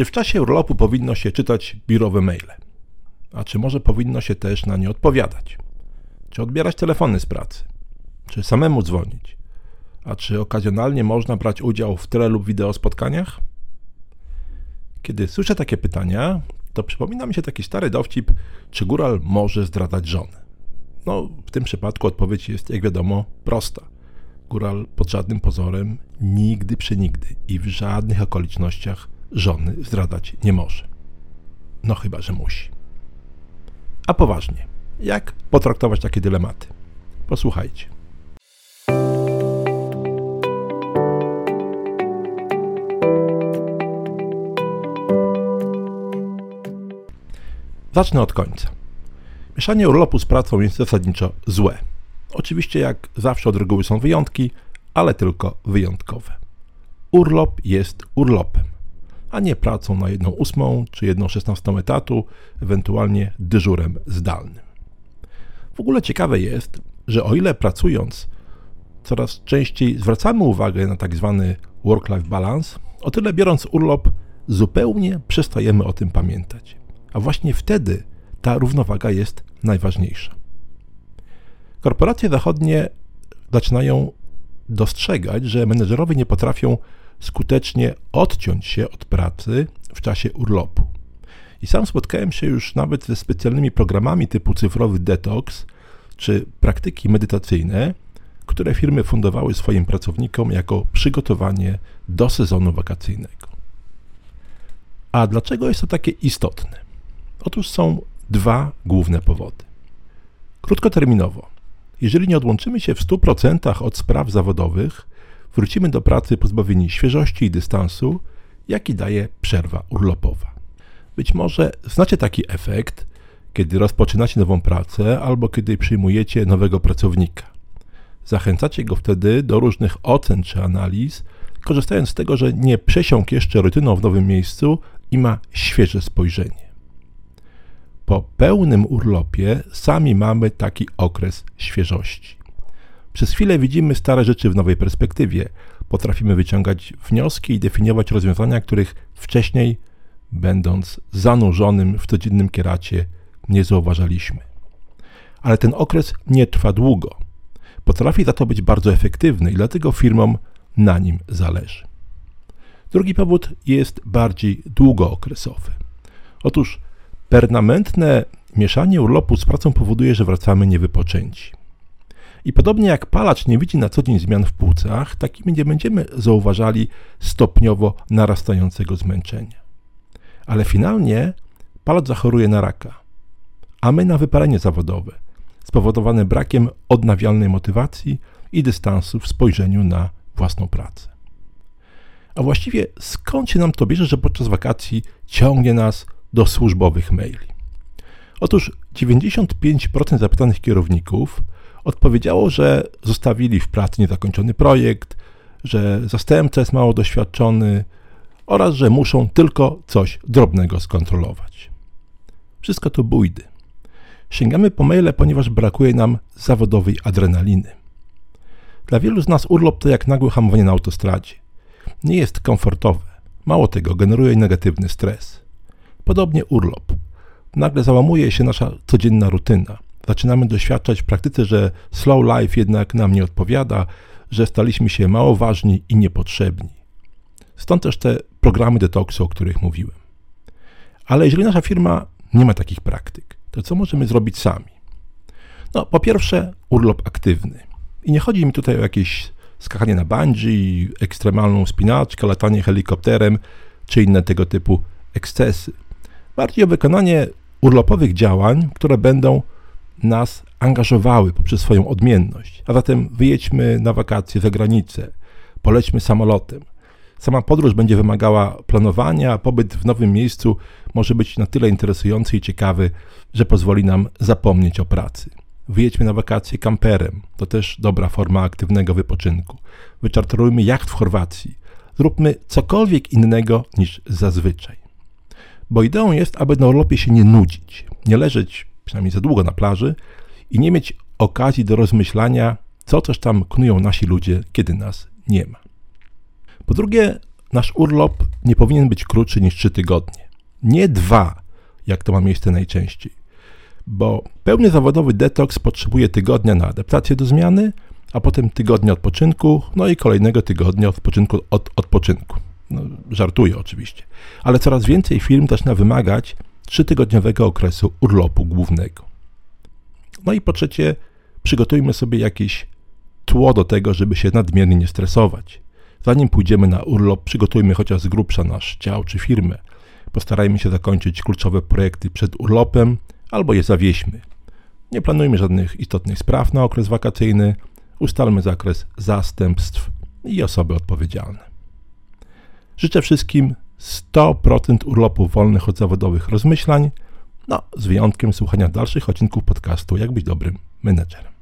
Czy w czasie urlopu powinno się czytać biurowe maile? A czy może powinno się też na nie odpowiadać? Czy odbierać telefony z pracy? Czy samemu dzwonić? A czy okazjonalnie można brać udział w tele lub wideo spotkaniach? Kiedy słyszę takie pytania, to przypomina mi się taki stary dowcip, czy góral może zdradzać żonę. No, w tym przypadku odpowiedź jest, jak wiadomo, prosta. Góral pod żadnym pozorem nigdy przenigdy i w żadnych okolicznościach żony zdradzać nie może. No chyba, że musi. A poważnie, jak potraktować takie dylematy? Posłuchajcie. Zacznę od końca. Mieszanie urlopu z pracą jest zasadniczo złe. Oczywiście, jak zawsze od reguły są wyjątki, ale tylko wyjątkowe. Urlop jest urlopem, a nie pracą na jedną ósmą czy jedną szesnastą etatu, ewentualnie dyżurem zdalnym. W ogóle ciekawe jest, że o ile pracując coraz częściej zwracamy uwagę na tak zwany work-life balance, o tyle biorąc urlop zupełnie przestajemy o tym pamiętać. A właśnie wtedy ta równowaga jest najważniejsza. Korporacje zachodnie zaczynają dostrzegać, że menedżerowie nie potrafią skutecznie odciąć się od pracy w czasie urlopu. I sam spotkałem się już nawet ze specjalnymi programami typu cyfrowy detoks czy praktyki medytacyjne, które firmy fundowały swoim pracownikom jako przygotowanie do sezonu wakacyjnego. A dlaczego jest to takie istotne? Otóż są dwa główne powody. Krótkoterminowo, jeżeli nie odłączymy się w 100% od spraw zawodowych, wrócimy do pracy pozbawieni świeżości i dystansu, jaki daje przerwa urlopowa. Być może znacie taki efekt, kiedy rozpoczynacie nową pracę albo kiedy przyjmujecie nowego pracownika. Zachęcacie go wtedy do różnych ocen czy analiz, korzystając z tego, że nie przesiąkł jeszcze rutyną w nowym miejscu i ma świeże spojrzenie. Po pełnym urlopie sami mamy taki okres świeżości. Przez chwilę widzimy stare rzeczy w nowej perspektywie. Potrafimy wyciągać wnioski i definiować rozwiązania, których wcześniej, będąc zanurzonym w codziennym kieracie, nie zauważaliśmy. Ale ten okres nie trwa długo. Potrafi za to być bardzo efektywny i dlatego firmom na nim zależy. Drugi powód jest bardziej długookresowy. Otóż Permanentne mieszanie urlopu z pracą powoduje, że wracamy niewypoczęci. I podobnie jak palacz nie widzi na co dzień zmian w płucach, takimi nie będziemy zauważali stopniowo narastającego zmęczenia. Ale finalnie palacz zachoruje na raka, a my na wypalenie zawodowe, spowodowane brakiem odnawialnej motywacji i dystansu w spojrzeniu na własną pracę. A właściwie skąd się nam to bierze, że podczas wakacji ciągnie nas do służbowych maili. Otóż 95% zapytanych kierowników odpowiedziało, że zostawili w pracy niezakończony projekt, że zastępca jest mało doświadczony oraz że muszą tylko coś drobnego skontrolować. Wszystko to bójdy. Sięgamy po maile, ponieważ brakuje nam zawodowej adrenaliny. Dla wielu z nas urlop to jak nagłe hamowanie na autostradzie. Nie jest komfortowe. Mało tego, generuje negatywny stres. Podobnie urlop. Nagle załamuje się nasza codzienna rutyna. Zaczynamy doświadczać w praktyce, że slow life jednak nam nie odpowiada, że staliśmy się mało ważni i niepotrzebni. Stąd też te programy detoksu, o których mówiłem. Ale jeżeli nasza firma nie ma takich praktyk, to co możemy zrobić sami? No, po pierwsze, urlop aktywny. I nie chodzi mi tutaj o jakieś skakanie na bungee, ekstremalną spinaczkę, latanie helikopterem czy inne tego typu ekscesy bardziej o wykonanie urlopowych działań, które będą nas angażowały poprzez swoją odmienność. A zatem wyjedźmy na wakacje za granicę, polećmy samolotem. Sama podróż będzie wymagała planowania, a pobyt w nowym miejscu może być na tyle interesujący i ciekawy, że pozwoli nam zapomnieć o pracy. Wyjedźmy na wakacje kamperem, to też dobra forma aktywnego wypoczynku. Wyczarterujmy jacht w Chorwacji. Zróbmy cokolwiek innego niż zazwyczaj. Bo ideą jest, aby na urlopie się nie nudzić, nie leżeć przynajmniej za długo na plaży i nie mieć okazji do rozmyślania, co też tam knują nasi ludzie, kiedy nas nie ma. Po drugie, nasz urlop nie powinien być krótszy niż 3 tygodnie. Nie dwa, jak to ma miejsce najczęściej. Bo pełny zawodowy detoks potrzebuje tygodnia na adaptację do zmiany, a potem tygodnia odpoczynku, no i kolejnego tygodnia odpoczynku od odpoczynku. No, żartuję oczywiście. Ale coraz więcej firm zaczyna wymagać trzytygodniowego okresu urlopu głównego. No i po trzecie, przygotujmy sobie jakieś tło do tego, żeby się nadmiernie nie stresować. Zanim pójdziemy na urlop, przygotujmy chociaż z grubsza nasz dział czy firmę. Postarajmy się zakończyć kluczowe projekty przed urlopem albo je zawieźmy. Nie planujmy żadnych istotnych spraw na okres wakacyjny, ustalmy zakres zastępstw i osoby odpowiedzialne. Życzę wszystkim 100% urlopów wolnych od zawodowych rozmyślań, no z wyjątkiem słuchania dalszych odcinków podcastu Jak być dobrym menedżerem.